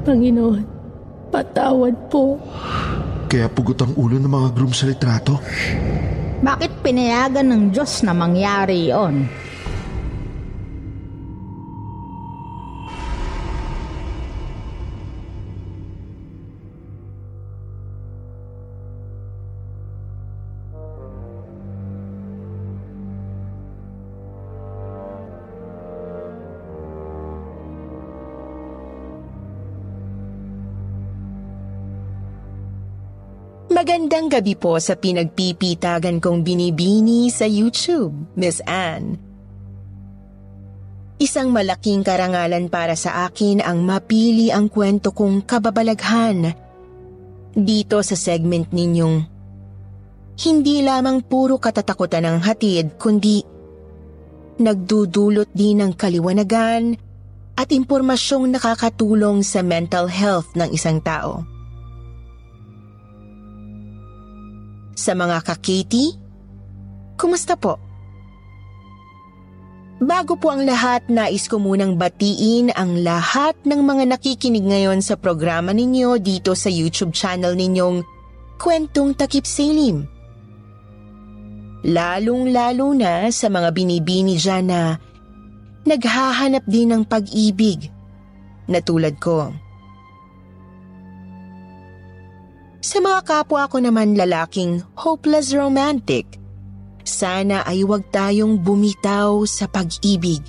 Panginoon, patawad po. Kaya pugot ang ulo ng mga groom sa litrato. Bakit pinayagan ng Diyos na mangyari yon? Magandang gabi po sa pinagpipitagan kong binibini sa YouTube, Miss Anne. Isang malaking karangalan para sa akin ang mapili ang kwento kong kababalaghan dito sa segment ninyong hindi lamang puro katatakutan ang hatid kundi nagdudulot din ng kaliwanagan at impormasyong nakakatulong sa mental health ng isang tao. Sa mga kakiti, kumusta po? Bago po ang lahat, nais ko munang batiin ang lahat ng mga nakikinig ngayon sa programa ninyo dito sa YouTube channel ninyong Kwentong Takip Silim. Lalong-lalo na sa mga binibini dyan na naghahanap din ng pag-ibig na tulad ko. Sa mga kapwa ko naman lalaking hopeless romantic, sana ay huwag tayong bumitaw sa pag-ibig.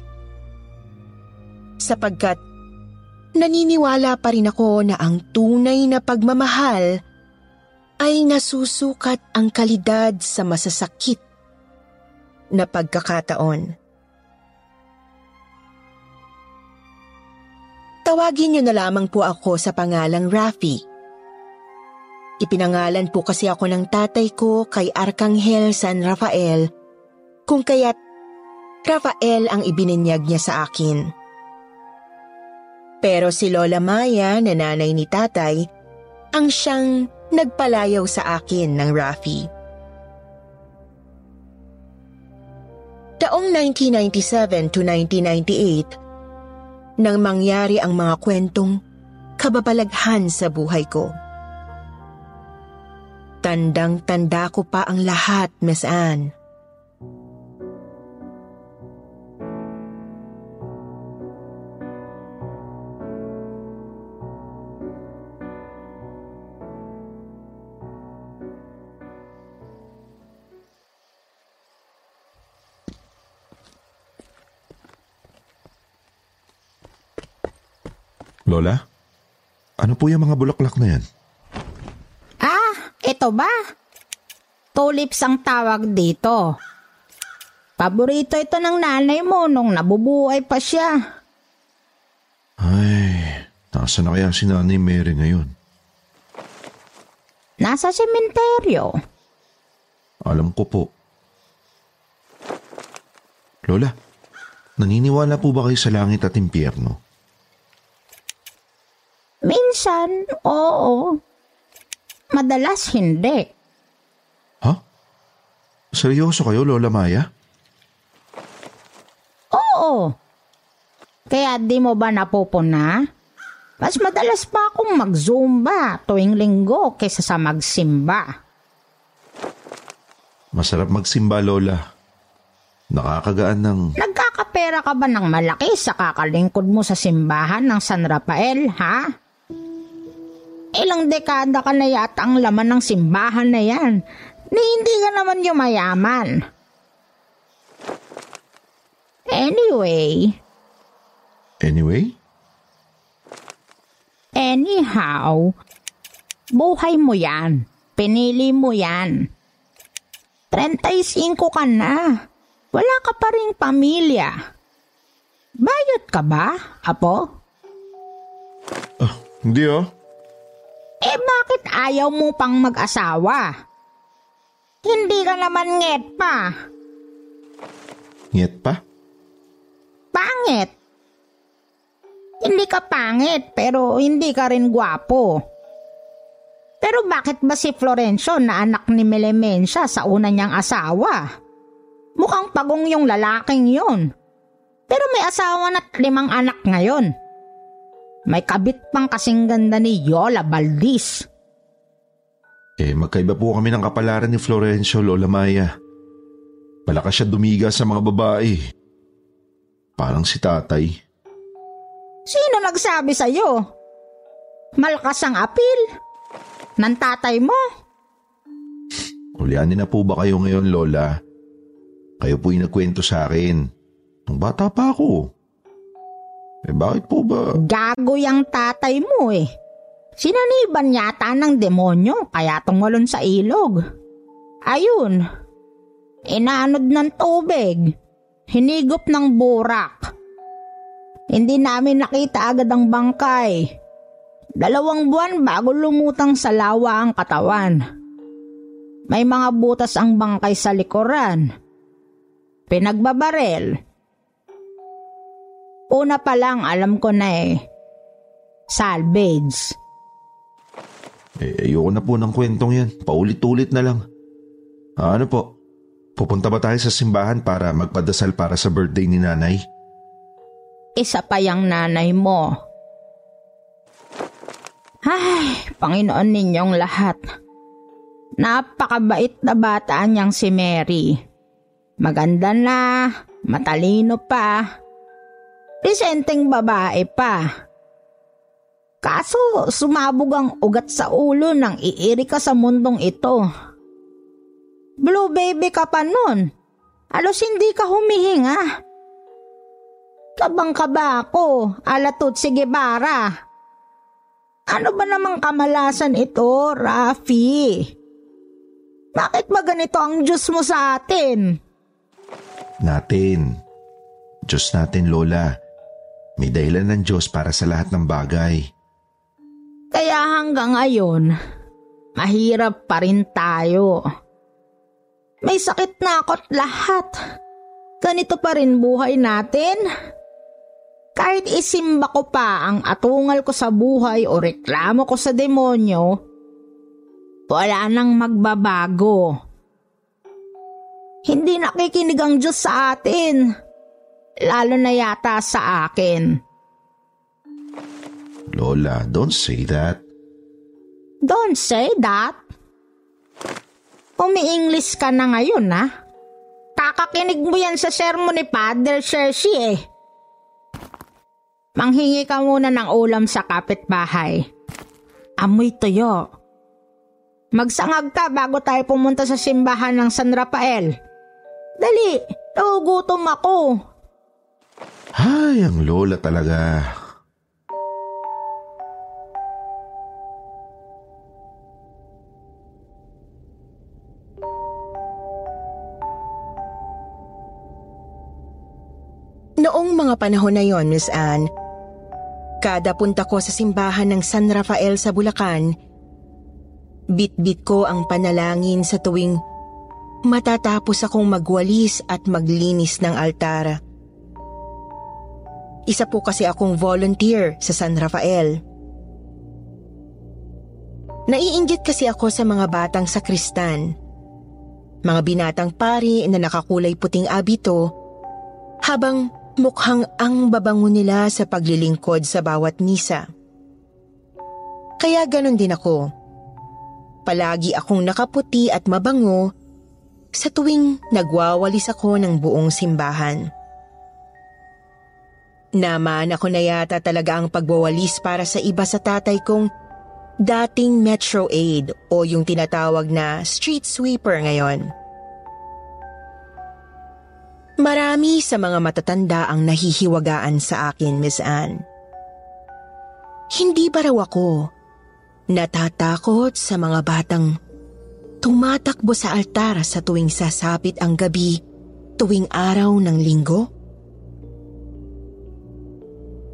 Sapagkat naniniwala pa rin ako na ang tunay na pagmamahal ay nasusukat ang kalidad sa masasakit na pagkakataon. Tawagin niyo na lamang po ako sa pangalang Rafi. Ipinangalan po kasi ako ng tatay ko kay Arkanghel San Rafael, kung kaya't Rafael ang ibininyag niya sa akin. Pero si Lola Maya na nanay ni tatay, ang siyang nagpalayaw sa akin ng Rafi. Taong 1997 to 1998, nang mangyari ang mga kwentong kababalaghan sa buhay ko. Tandang-tanda ko pa ang lahat, Miss Anne. Lola, ano po yung mga bulaklak na yan? Ito ba? Tulips ang tawag dito. Paborito ito ng nanay mo nung nabubuhay pa siya. Ay, nasa na kaya si Nanay Mary ngayon? Nasa sementeryo. Alam ko po. Lola, naniniwala po ba kayo sa langit at impyerno? Minsan, oo. Madalas hindi. Ha? Seryoso kayo, Lola Maya? Oo. Kaya di mo ba napupuna? Mas madalas pa akong mag-zumba tuwing linggo kaysa sa magsimba. Masarap magsimba, Lola. Nakakagaan ng... Nagkakapera ka ba ng malaki sa kakalingkod mo sa simbahan ng San Rafael, ha? Ilang dekada ka na yata ang laman ng simbahan na yan. Ni hindi ka naman yung mayaman. Anyway, Anyway? anyhow, buhay mo yan. Pinili mo yan. 35 ka na. Wala ka pa ring pamilya. ka ba, Apo? Ah, hindi oh. Eh bakit ayaw mo pang mag-asawa? Hindi ka naman nget pa. Ngit pa? Pangit. Hindi ka pangit pero hindi ka rin gwapo. Pero bakit ba si Florencio na anak ni Melemensya sa una niyang asawa? Mukhang pagong yung lalaking yun. Pero may asawa na't limang anak ngayon. May kabit pang kasing ganda ni Yola Valdez. Eh, magkaiba po kami ng kapalaran ni Florencio, Lola Maya. Malakas siya dumiga sa mga babae. Parang si tatay. Sino nagsabi sa'yo? Malakas ang apil? Ng tatay mo? Ulyanin na po ba kayo ngayon, Lola? Kayo po yung nagkwento sa akin. Nung bata pa ako. Eh bakit po ba? Gago yung tatay mo eh. Sinaniban yata ng demonyo kaya tumalon sa ilog. Ayun. Inanod ng tubig. Hinigop ng burak. Hindi namin nakita agad ang bangkay. Dalawang buwan bago lumutang sa lawa ang katawan. May mga butas ang bangkay sa likuran. Pinagbabarel. Una pa lang alam ko na eh. Salvage. Eh, ayoko na po ng kwentong yan. Paulit-ulit na lang. Ah, ano po? Pupunta ba tayo sa simbahan para magpadasal para sa birthday ni nanay? Isa pa yung nanay mo. Ay, Panginoon ninyong lahat. Napakabait na bata niyang si Mary. Maganda na, matalino pa. Disenteng babae pa. Kaso sumabog ang ugat sa ulo nang iiri ka sa mundong ito. Blue baby ka pa nun. Alos hindi ka humihinga. Kabang kaba ako, alatot si Guevara. Ano ba namang kamalasan ito, Rafi? Bakit ba ganito ang Diyos mo sa atin? Natin. Diyos natin, Lola. May dahilan ng Diyos para sa lahat ng bagay. Kaya hanggang ngayon, mahirap pa rin tayo. May sakit na ako't lahat. Ganito pa rin buhay natin. Kahit isimba ko pa ang atungal ko sa buhay o reklamo ko sa demonyo, wala nang magbabago. Hindi nakikinig ang Diyos sa atin, lalo na yata sa akin. Lola, don't say that. Don't say that. Umi-English ka na ngayon, ha? Kakakinig mo yan sa sermon ni Father Shershi, eh. Manghingi ka muna ng ulam sa kapitbahay. Amoy tuyo. Magsangag ka bago tayo pumunta sa simbahan ng San Rafael. Dali, nagugutom ako. Ay, ang lola talaga. Noong mga panahon na yon, Miss Anne, kada punta ko sa simbahan ng San Rafael sa Bulacan, bit-bit ko ang panalangin sa tuwing matatapos akong magwalis at maglinis ng altara. Isa po kasi akong volunteer sa San Rafael. Naiinggit kasi ako sa mga batang sakristan. Mga binatang pari na nakakulay puting abito habang mukhang ang babango nila sa paglilingkod sa bawat misa. Kaya ganon din ako. Palagi akong nakaputi at mabango sa tuwing nagwawalis ako ng buong simbahan. Naman ako na yata talaga ang pagwawalis para sa iba sa tatay kong dating Metro Aid o yung tinatawag na street sweeper ngayon. Marami sa mga matatanda ang nahihiwagaan sa akin, Miss Anne. Hindi ba raw ako natatakot sa mga batang tumatakbo sa altar sa tuwing sasapit ang gabi tuwing araw ng linggo?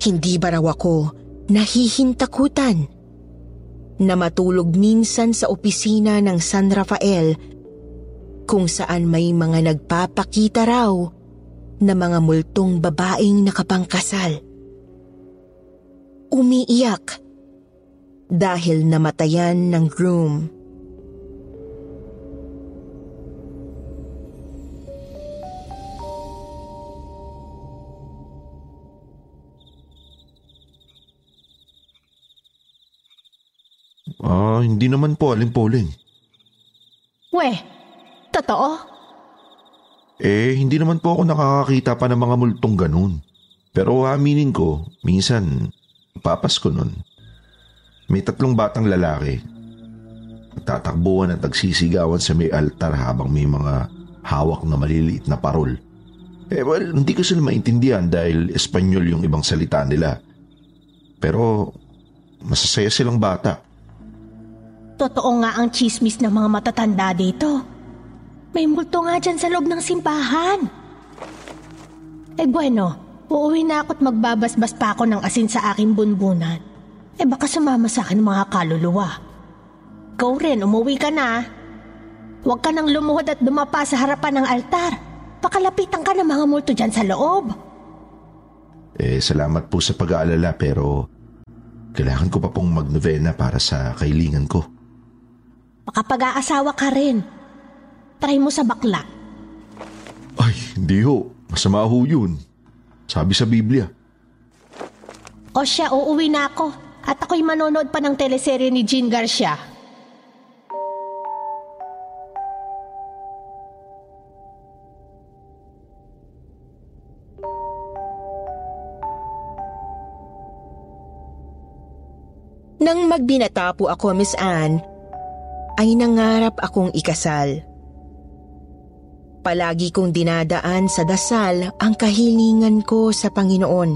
Hindi ba raw ako nahihintakutan na matulog minsan sa opisina ng San Rafael kung saan may mga nagpapakita raw na mga multong babaeng nakapangkasal. Umiiyak dahil namatayan ng groom. Ah, hindi naman po, Aling Pauling. Weh, totoo? Eh, hindi naman po ako nakakakita pa ng mga multong ganun. Pero aminin ko, minsan, papas ko nun. May tatlong batang lalaki. Tatakbuhan at nagsisigawan sa may altar habang may mga hawak na maliliit na parol. Eh well, hindi ko sila maintindihan dahil Espanyol yung ibang salita nila. Pero masasaya silang bata. Totoo nga ang chismis ng mga matatanda dito. May multo nga dyan sa loob ng simbahan. Eh bueno, uuwi na ako't magbabasbas pa ako ng asin sa aking bunbunan. Eh baka sumama sa akin mga kaluluwa. Ikaw rin, umuwi ka na. Huwag ka nang lumuhod at dumapa sa harapan ng altar. Pakalapitan ka ng mga multo dyan sa loob. Eh, salamat po sa pag-aalala pero kailangan ko pa pong magnovena para sa kailingan ko. Baka pag-aasawa ka rin. Try mo sa bakla. Ay, hindi ho. Masama ho yun. Sabi sa Biblia. O siya, uuwi na ako. At ako'y manonood pa ng teleserye ni Jean Garcia. Nang magbinata po ako, Miss Anne, ay nangarap akong ikasal. Palagi kong dinadaan sa dasal ang kahilingan ko sa Panginoon.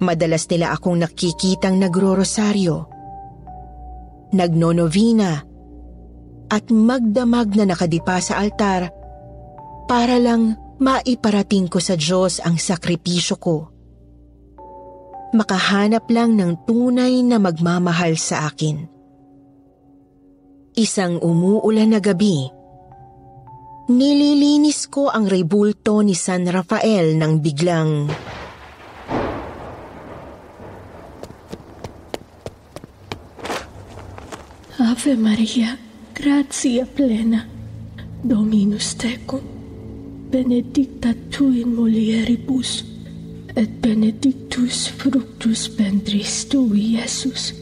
Madalas nila akong nakikitang nagro-rosaryo, nagnonovina, at magdamag na nakadipa sa altar para lang maiparating ko sa Diyos ang sakripisyo ko makahanap lang ng tunay na magmamahal sa akin. Isang umuulan na gabi, nililinis ko ang rebulto ni San Rafael nang biglang... Ave Maria, gratia plena, Dominus tecum, benedicta tu in mulieribus, et benedictus fructus ventris tui, Iesus.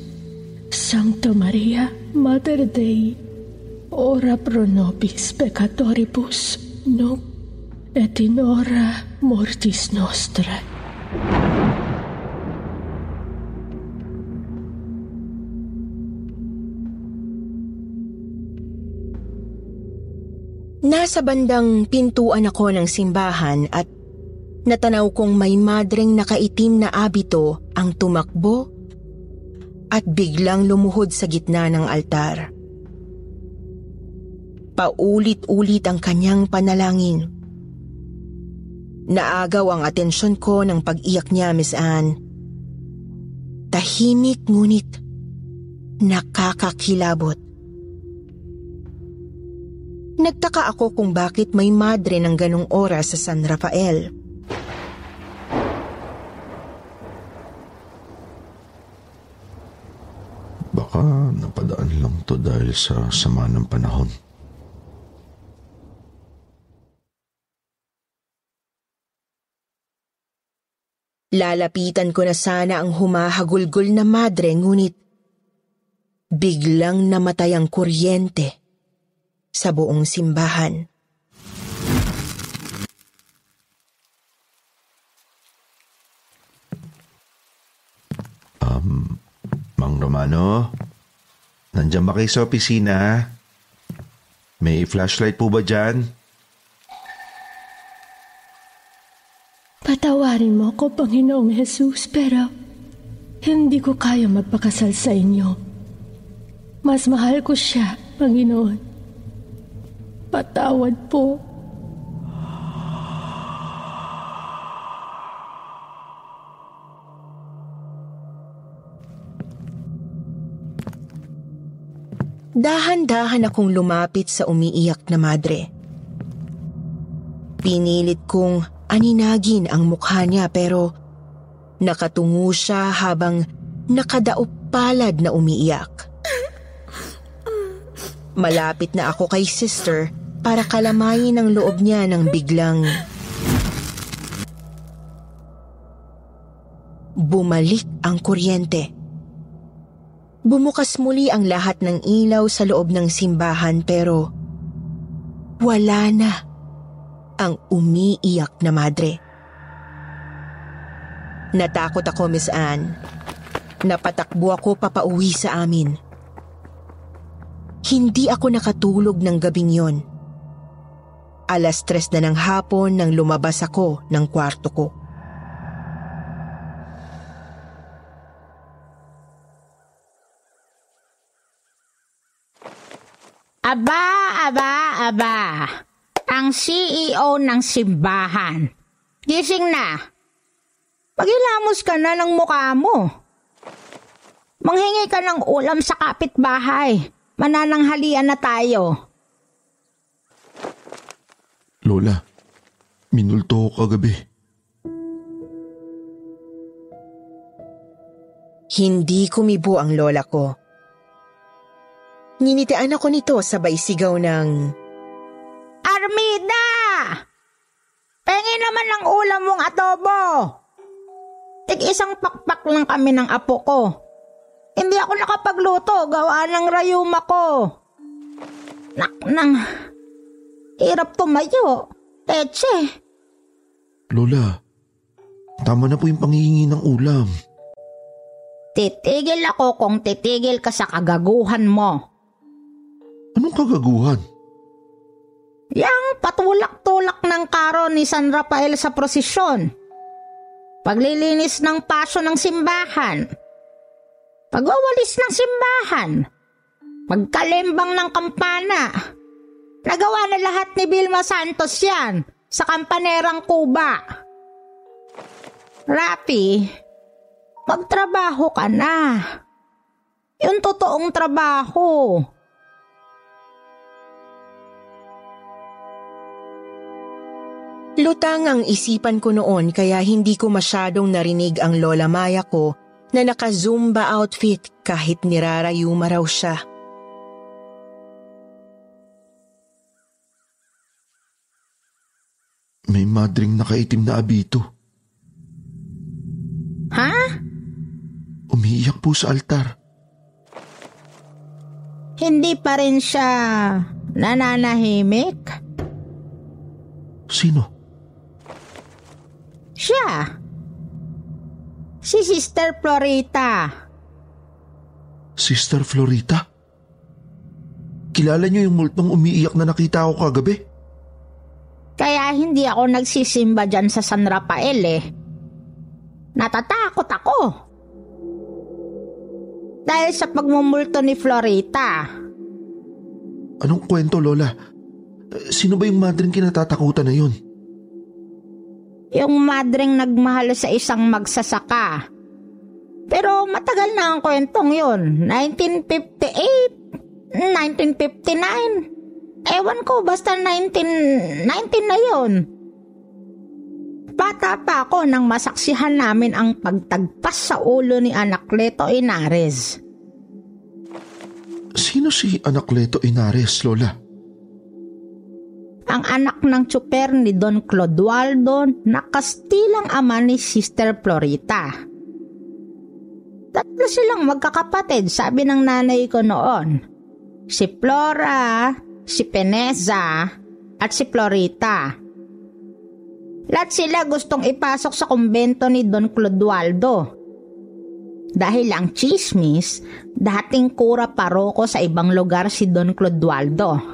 Sancta Maria, Mater Dei, ora pro nobis peccatoribus, nunc et in hora mortis nostrae. Nasa bandang pintuan ako ng simbahan at natanaw kong may madreng nakaitim na abito ang tumakbo at biglang lumuhod sa gitna ng altar. Paulit-ulit ang kanyang panalangin. Naagaw ang atensyon ko ng pag-iyak niya, Miss Anne. Tahimik ngunit nakakakilabot. Nagtaka ako kung bakit may madre ng ganong oras sa San Rafael. Baka napadaan lang to dahil sa sama ng panahon. Lalapitan ko na sana ang humahagulgol na madre ngunit biglang namatay ang kuryente sa buong simbahan. Romano, nandiyan ba kayo sa opisina? May flashlight po ba dyan? Patawarin mo ako, Panginoong Jesus, pero hindi ko kaya magpakasal sa inyo. Mas mahal ko siya, Panginoon. Patawad po. Dahan-dahan akong lumapit sa umiiyak na madre. Pinilit kong aninagin ang mukha niya pero nakatungo siya habang nakadaop palad na umiiyak. Malapit na ako kay sister para kalamayin ang loob niya ng biglang bumalik ang kuryente. Bumukas muli ang lahat ng ilaw sa loob ng simbahan pero wala na ang umiiyak na madre. Natakot ako, Miss Anne. Napatakbo ako papauwi sa amin. Hindi ako nakatulog ng gabing yon. Alas tres na ng hapon nang lumabas ako ng kwarto ko. Aba, aba, aba. Ang CEO ng simbahan. Gising na. Pagilamos ka na ng mukha mo. Manghingi ka ng ulam sa kapitbahay. Manananghalian na tayo. Lola, minulto ko kagabi. Hindi kumibo ang lola ko. Ninitian ako nito sabay sigaw ng, Armida! Pengi naman ng ulam mong adobo. Tig isang pakpak lang kami ng apo ko. Hindi ako nakapagluto, gawa ng rayuma ko. Nak nang, hirap tumayo. Teche, Lola, tama na po yung panghihingi ng ulam. titigil ako kung titigil ka sa kagaguhan mo. Anong kagaguhan? Yang patulak-tulak ng karo ni San Rafael sa prosesyon. Paglilinis ng paso ng simbahan. Pagwawalis ng simbahan. Pagkalimbang ng kampana. Nagawa na lahat ni Vilma Santos yan sa kampanerang Kuba. Rapi, magtrabaho ka na. Yung totoong trabaho. Lutang ang isipan ko noon kaya hindi ko masyadong narinig ang lola Maya ko na naka-zumba outfit kahit nirarayuma raw siya. May madring nakaitim na abito. Ha? Umiiyak po sa altar. Hindi pa rin siya nananahimik? Sino? Siya. Si Sister Florita. Sister Florita? Kilala niyo yung multong umiiyak na nakita ko kagabi? Kaya hindi ako nagsisimba dyan sa San Rafael eh. Natatakot ako. Dahil sa pagmumulto ni Florita. Anong kwento, Lola? Eh, Sino ba yung madring kinatatakutan na yun? Yung madring nagmahal sa isang magsasaka. Pero matagal na ang kwentong yun. 1958, 1959. Ewan ko, basta 1919 na yun. Bata pa ako nang masaksihan namin ang pagtagpas sa ulo ni Anacleto Inares. Sino si Anacleto Inares, Lola? Ang anak ng tsuper ni Don Clodoaldo na kastilang ama ni Sister Florita. Tatlo silang magkakapatid, sabi ng nanay ko noon. Si Flora, si Peneza, at si Florita. Lahat sila gustong ipasok sa kumbento ni Don Clodoaldo. Dahil ang chismis, dating kura paroko sa ibang lugar si Don Clodoaldo.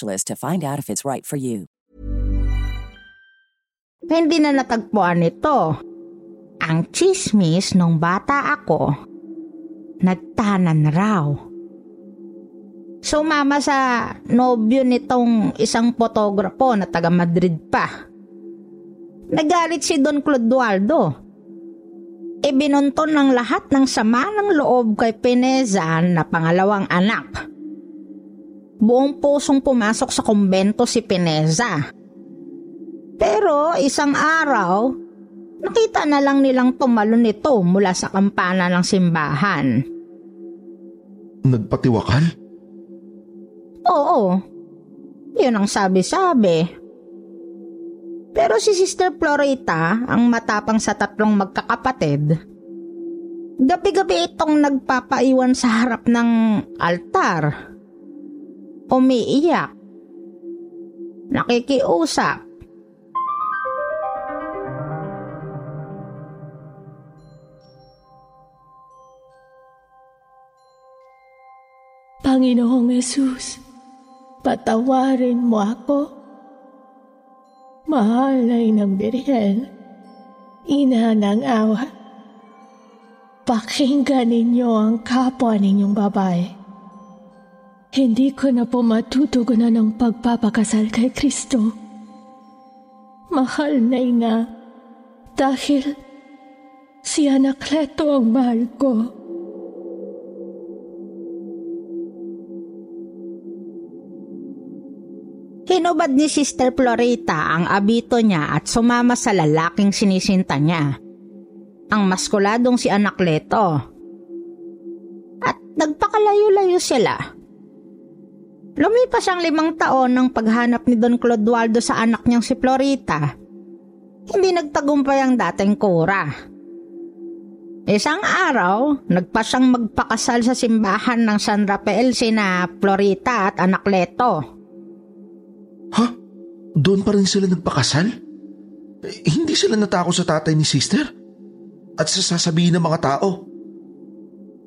to find out if it's right for you. Hindi na natagpuan nito. Ang chismis nung bata ako, nagtanan raw. Sumama sa nobyo nitong isang fotograpo na taga Madrid pa. Nagalit si Don Clodoaldo. Ibinunton ng lahat ng sama ng loob kay Pinezan na pangalawang anak buong pusong pumasok sa kumbento si Pineza. Pero isang araw, nakita na lang nilang tumalon nito mula sa kampana ng simbahan. Nagpatiwakal? Oo, yun ang sabi-sabi. Pero si Sister Florita, ang matapang sa tatlong magkakapatid, gabi-gabi itong nagpapaiwan sa harap ng altar umiiyak, nakikiusap. Panginoong Yesus, patawarin mo ako. Mahal na inang Birhen, ina ng awa. Pakinggan ninyo ang kapwa ninyong babae hindi ko na po matutugunan ng pagpapakasal kay Kristo. Mahal na ina, dahil si Anakleto ang mahal ko. Hinubad ni Sister Florita ang abito niya at sumama sa lalaking sinisinta niya. Ang maskuladong si Anakleto. At nagpakalayo-layo sila Lumipas ang limang taon ng paghanap ni Don Clodoaldo sa anak niyang si Florita. Hindi nagtagumpay ang dating kura. Isang araw, nagpasang magpakasal sa simbahan ng San Rafael sina Florita at anak Leto. Ha? Doon pa rin sila nagpakasal? Eh, hindi sila natakot sa tatay ni sister? At sa sasabihin ng mga tao?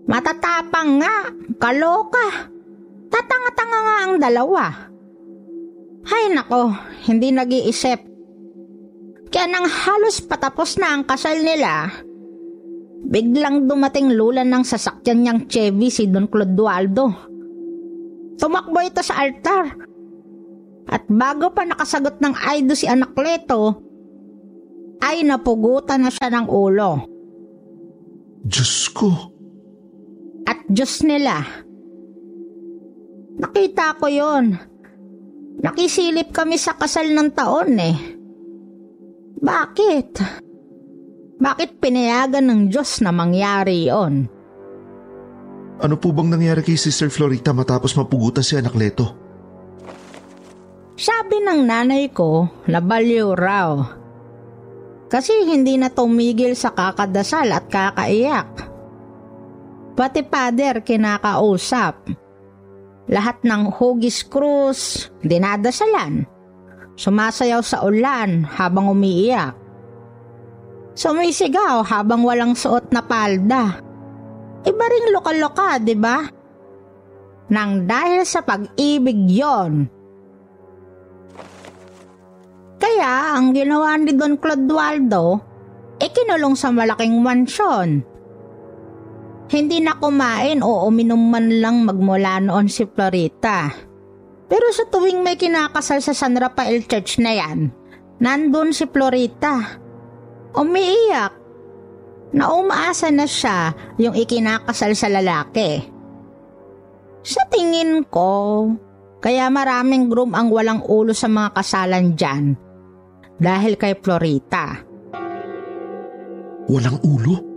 Matatapang nga, kaloka. Tatanga-tanga nga ang dalawa. Hay nako, hindi nag-iisip. Kaya nang halos patapos na ang kasal nila, biglang dumating lulan ng sasakyan niyang Chevy si Don Clodoaldo. Tumakbo ito sa altar. At bago pa nakasagot ng aido si Anak Leto, ay napugutan na siya ng ulo. Diyos ko. At Diyos nila, Nakita ko yon. Nakisilip kami sa kasal ng taon eh. Bakit? Bakit pinayagan ng Diyos na mangyari yon? Ano po bang nangyari kay Sister Florita matapos mapugutan si anak Leto? Sabi ng nanay ko na baliw raw. Kasi hindi na tumigil sa kakadasal at kakaiyak. Pati pader kinakausap lahat ng hugis krus, dinadasalan. Sumasayaw sa ulan habang umiiyak. Sumisigaw habang walang suot na palda. Iba ring loka-loka, di ba? Nang dahil sa pag-ibig yon. Kaya ang ginawa ni Don Clodoaldo, ikinulong sa malaking mansyon. Hindi na kumain o uminom man lang magmula noon si Florita. Pero sa tuwing may kinakasal sa San Rafael Church na yan, nandun si Florita. Umiiyak na umaasa na siya yung ikinakasal sa lalaki. Sa tingin ko, kaya maraming groom ang walang ulo sa mga kasalan dyan dahil kay Florita. Walang ulo?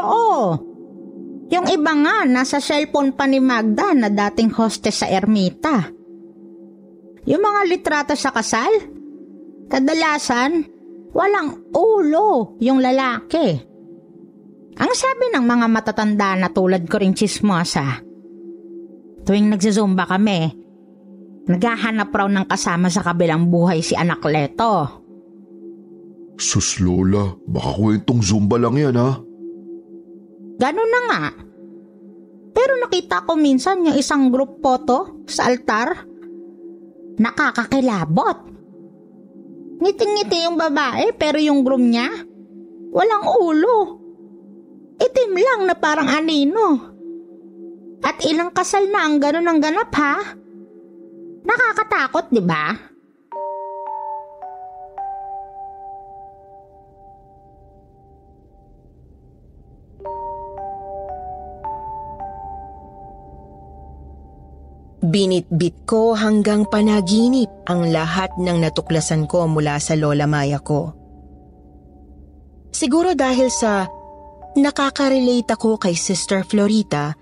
Oo. Yung iba nga, nasa cellphone pa ni Magda na dating hostess sa Ermita. Yung mga litrato sa kasal, kadalasan, walang ulo yung lalaki. Ang sabi ng mga matatanda na tulad ko rin chismosa, Tuwing nagsizumba kami, naghahanap raw ng kasama sa kabilang buhay si anak Leto. Sus Lola, baka kwentong zumba lang yan ha. Ganun na nga. Pero nakita ko minsan yung isang group photo sa altar. Nakakakilabot. Ngiting-ngiti yung babae pero yung groom niya, walang ulo. Itim lang na parang anino. At ilang kasal na ang ganun ang ganap ha? Nakakatakot, di ba? Binitbit ko hanggang panaginip ang lahat ng natuklasan ko mula sa Lola Maya ko. Siguro dahil sa nakaka-relate ako kay Sister Florita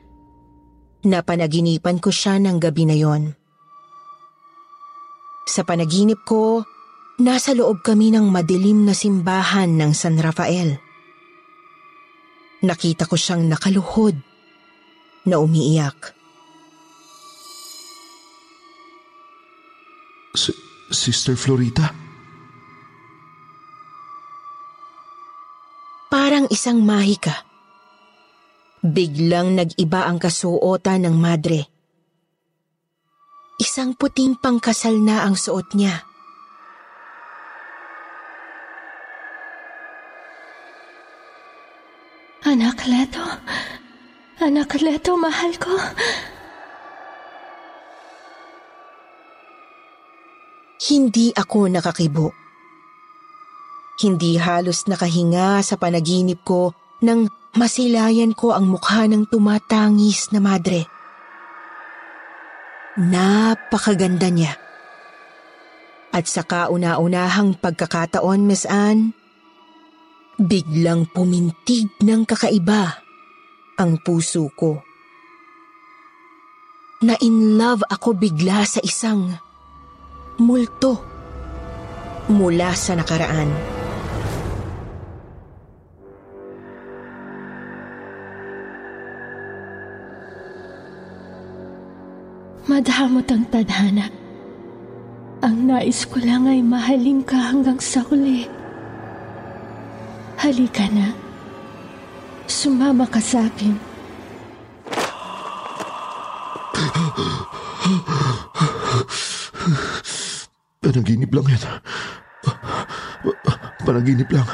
na panaginipan ko siya ng gabi na yon. Sa panaginip ko, nasa loob kami ng madilim na simbahan ng San Rafael. Nakita ko siyang nakaluhod na umiiyak. S- Sister Florita? Parang isang mahika. Biglang nag-iba ang kasuotan ng madre. Isang puting pangkasal na ang suot niya. Anak Leto, anak Leto, mahal ko. Hindi ako nakakibo. Hindi halos nakahinga sa panaginip ko nang masilayan ko ang mukha ng tumatangis na madre. Napakaganda niya. At sa kauna-unahang pagkakataon, Miss Anne, biglang pumintig ng kakaiba ang puso ko. Na in love ako bigla sa isang multo mula sa nakaraan. Madamot ang tadhana. Ang nais ko lang ay mahalin ka hanggang sa huli. Halika na. Sumama ka sa akin. Panaginip lang yan. Panaginip lang.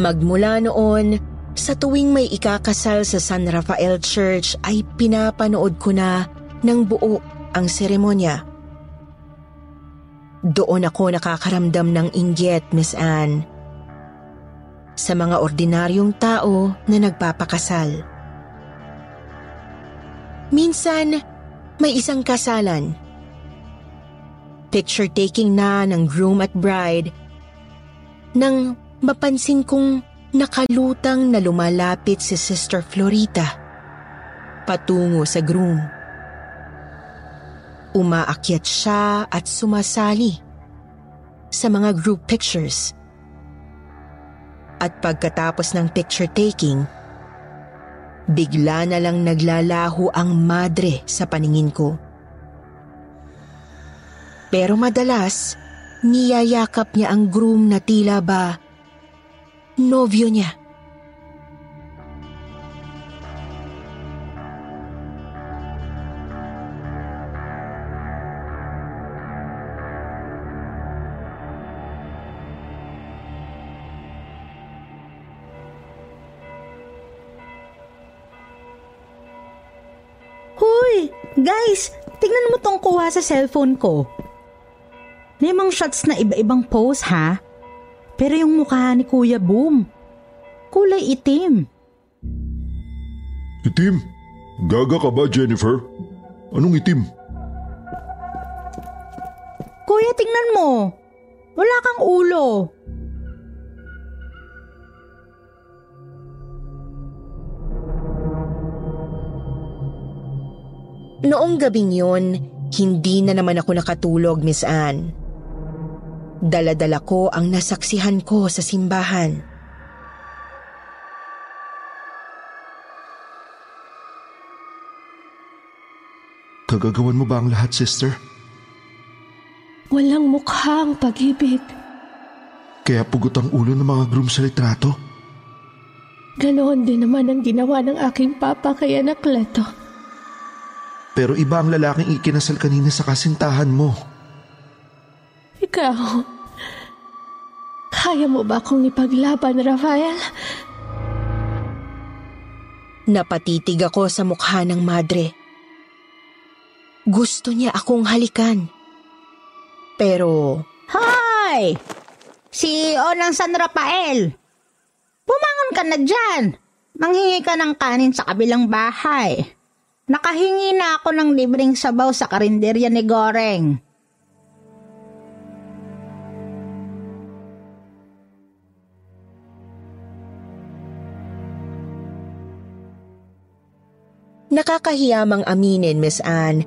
Magmula noon, sa tuwing may ikakasal sa San Rafael Church ay pinapanood ko na ng buo ang seremonya. Doon ako nakakaramdam ng inggit, Miss Anne. Sa mga ordinaryong tao na nagpapakasal. Minsan, may isang kasalan. Picture taking na ng groom at bride nang mapansin kong nakalutang na lumalapit si Sister Florita patungo sa groom. Umaakyat siya at sumasali sa mga group pictures. At pagkatapos ng picture taking, bigla na lang naglalaho ang madre sa paningin ko. Pero madalas, niyayakap niya ang groom na tila ba nobyo niya. Tong kuha sa cellphone ko. Limang shots na iba-ibang pose ha. Pero yung mukha ni Kuya Boom, kulay itim. Itim? Gaga ka ba, Jennifer? Anong itim? Kuya, tingnan mo. Wala kang ulo. Noong gabing yun, hindi na naman ako nakatulog, Miss Anne. Daladala ko ang nasaksihan ko sa simbahan. Kagagawan mo ba ang lahat, sister? Walang mukha ang pag-ibig. Kaya pugot ang ulo ng mga groom sa litrato? Ganoon din naman ang ginawa ng aking papa kay Anakleto. Pero iba ang lalaking ikinasal kanina sa kasintahan mo. Ikaw, kaya mo ba akong ipaglaban, Rafael? Napatitig ako sa mukha ng madre. Gusto niya akong halikan. Pero Hoy! CEO ng San Rafael! Bumangon ka na dyan! Manghingi ka ng kanin sa kabilang bahay. Nakahingi na ako ng libreng sabaw sa karinderya ni Goreng. nakakahiyamang aminin, Miss Anne,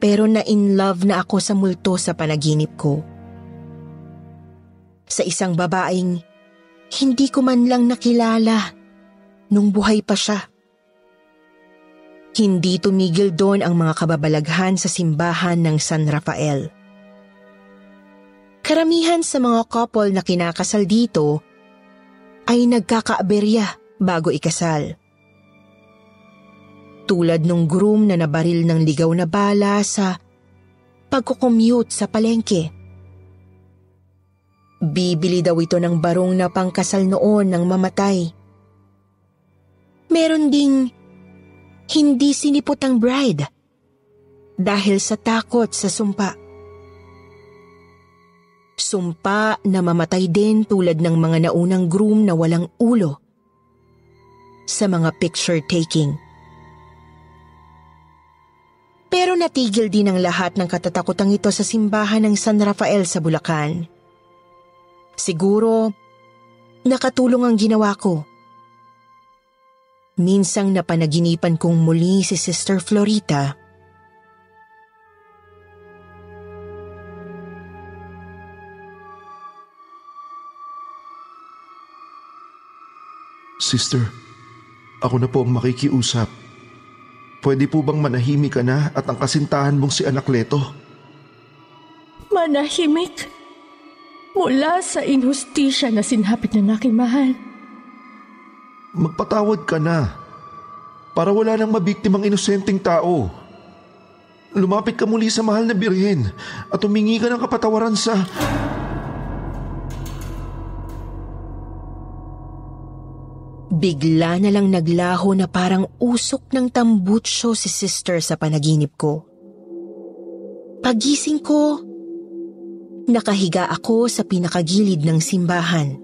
pero na-in love na ako sa multo sa panaginip ko. Sa isang babaeng hindi ko man lang nakilala nung buhay pa siya. Hindi tumigil doon ang mga kababalaghan sa simbahan ng San Rafael. Karamihan sa mga couple na kinakasal dito ay nagkakaaberya bago ikasal. Tulad nung groom na nabaril ng ligaw na bala sa pagkukommute sa palengke. Bibili daw ito ng barong na pangkasal noon ng mamatay. Meron ding hindi sinipot ang bride dahil sa takot sa sumpa. Sumpa na mamatay din tulad ng mga naunang groom na walang ulo sa mga picture taking. Pero natigil din ang lahat ng katatakutang ito sa simbahan ng San Rafael sa Bulacan. Siguro, nakatulong ang ginawa ko. Minsang napanaginipan kong muli si Sister Florita. Sister, ako na po ang makikiusap. Pwede po bang manahimik ka na at ang kasintahan mong si Anakleto? Manahimik? Mula sa inhustisya na sinapit ng aking mahal. Magpatawad ka na. Para wala nang mabiktimang inosenteng tao. Lumapit ka muli sa mahal na birhen at humingi ka ng kapatawaran sa... Bigla na lang naglaho na parang usok ng tambutsyo si sister sa panaginip ko. Pagising ko, nakahiga ako sa pinakagilid ng simbahan.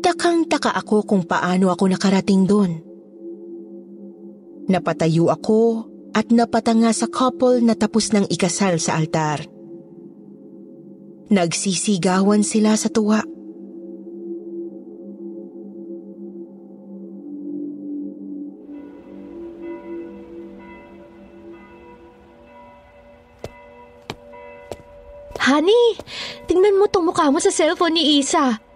Takang-taka ako kung paano ako nakarating doon. Napatayo ako at napatanga sa couple na tapos ng ikasal sa altar. Nagsisigawan sila sa tuwa. Honey, tingnan mo tong mukha mo sa cellphone ni Isa.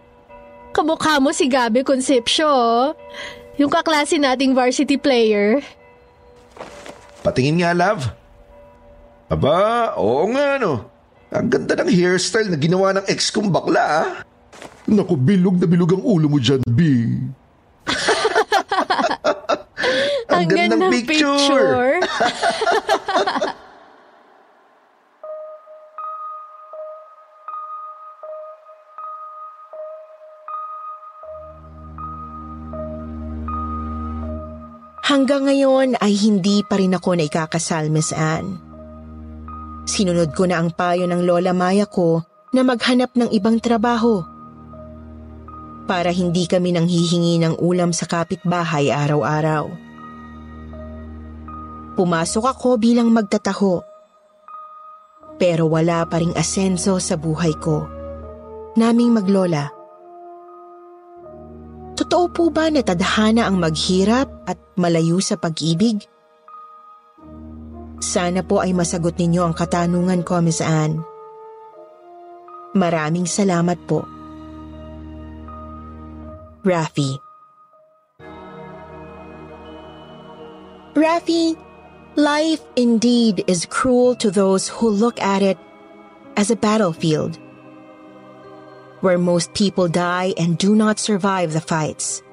Kamukha mo si Gabi Concepcio, oh. Yung kaklase nating varsity player. Patingin nga, love. Aba, oo nga no. Ang ganda ng hairstyle na ginawa ng ex kong bakla ah. Naku, bilog na bilog ang ulo mo dyan, B. ang, Ang gandang picture. Hanggang ngayon ay hindi pa rin ako na ikakasal, Miss Anne. Sinunod ko na ang payo ng Lola Maya ko na maghanap ng ibang trabaho para hindi kami nang hihingi ng ulam sa kapitbahay araw-araw. Pumasok ako bilang magtataho. Pero wala pa ring asenso sa buhay ko. Naming maglola. Totoo po ba na tadhana ang maghirap at malayo sa pag-ibig? Sana po ay masagot ninyo ang katanungan ko, Miss Anne. Maraming salamat po. Rafi Rafi, life indeed is cruel to those who look at it as a battlefield where most people die and do not survive the fights.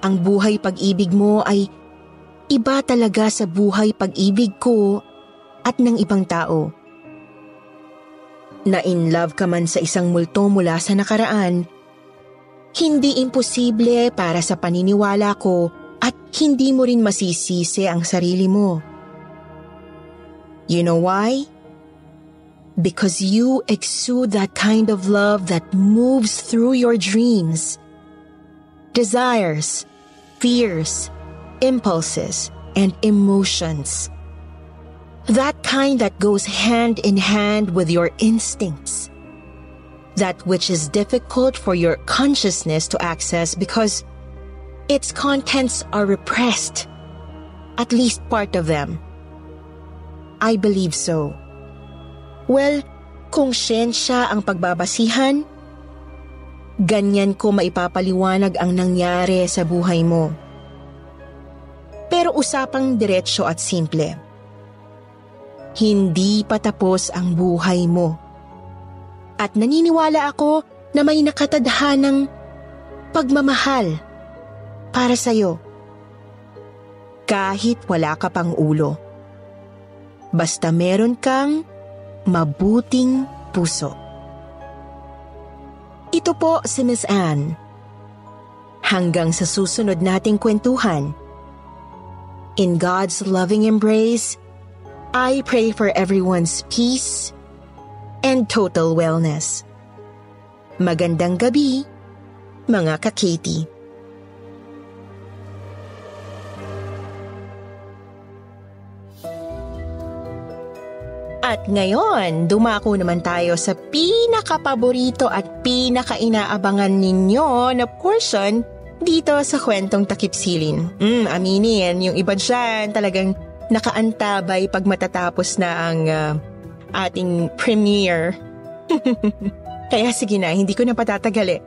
Ang buhay pag-ibig mo ay iba talaga sa buhay pag-ibig ko at ng ibang tao. Na in love ka man sa isang multo mula sa nakaraan, hindi imposible para sa paniniwala ko at hindi mo rin masisisi ang sarili mo. You know why? Because you exude that kind of love that moves through your dreams, desires, fears, impulses, and emotions. That kind that goes hand in hand with your instincts. That which is difficult for your consciousness to access because its contents are repressed, at least part of them. I believe so. Well, kung siyensya ang pagbabasihan, ganyan ko maipapaliwanag ang nangyari sa buhay mo. Pero usapang diretsyo at simple. Hindi pa tapos ang buhay mo. At naniniwala ako na may nakatadhanang pagmamahal para sa'yo. Kahit wala ka pang ulo. Basta meron kang mabuting puso. Ito po si Miss Anne. Hanggang sa susunod nating kwentuhan. In God's loving embrace, I pray for everyone's peace and total wellness. Magandang gabi, mga ka-Katie. At ngayon, dumako naman tayo sa pinakapaborito at pinakainaabangan ninyo na portion dito sa kwentong takipsilin. Mm, aminin, yung iba dyan talagang nakaantabay pag matatapos na ang uh, ating premiere. Kaya sige na, hindi ko na patatagali.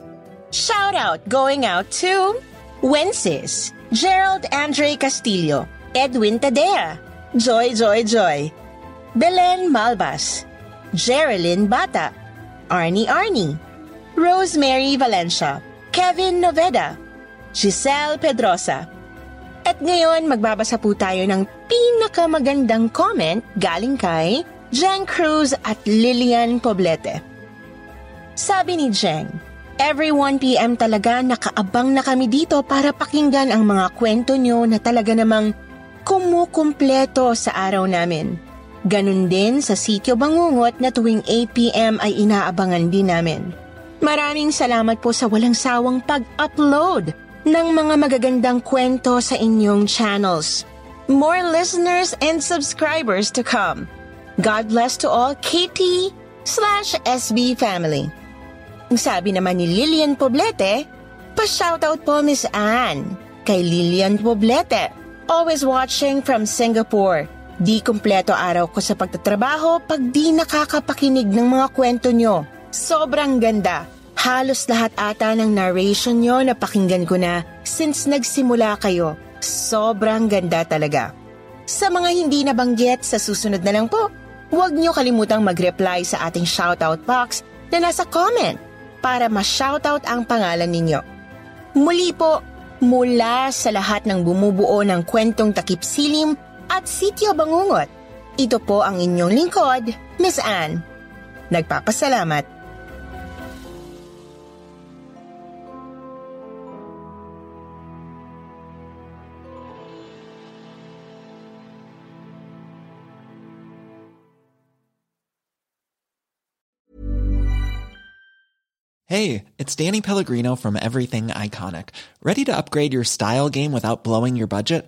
Shout out going out to Wences, Gerald Andre Castillo, Edwin Tadea, Joy Joy Joy, Belen Malbas, Geraldine Bata, Arnie Arnie, Rosemary Valencia, Kevin Noveda, Giselle Pedrosa. At ngayon magbabasa po tayo ng pinakamagandang comment galing kay Jen Cruz at Lilian Poblete. Sabi ni Jen, Every 1pm talaga nakaabang na kami dito para pakinggan ang mga kwento nyo na talaga namang kumukumpleto sa araw namin. Ganun din sa sityo Bangungot na tuwing 8pm ay inaabangan din namin. Maraming salamat po sa walang sawang pag-upload ng mga magagandang kwento sa inyong channels. More listeners and subscribers to come. God bless to all KT slash SB family. Ang sabi naman ni Lilian Poblete, pa-shoutout po Miss Anne kay Lilian Poblete. Always watching from Singapore. Di kumpleto araw ko sa pagtatrabaho pag di nakakapakinig ng mga kwento nyo. Sobrang ganda. Halos lahat ata ng narration nyo na pakinggan ko na since nagsimula kayo. Sobrang ganda talaga. Sa mga hindi nabanggit sa susunod na lang po, huwag niyo kalimutang mag-reply sa ating shoutout box na nasa comment para ma-shoutout ang pangalan ninyo. Muli po, mula sa lahat ng bumubuo ng kwentong takip silim at sityo bangungot, ito po ang inyong lingkod, Miss Anne. Nagpapasalamat. Hey, it's Danny Pellegrino from Everything Iconic. Ready to upgrade your style game without blowing your budget?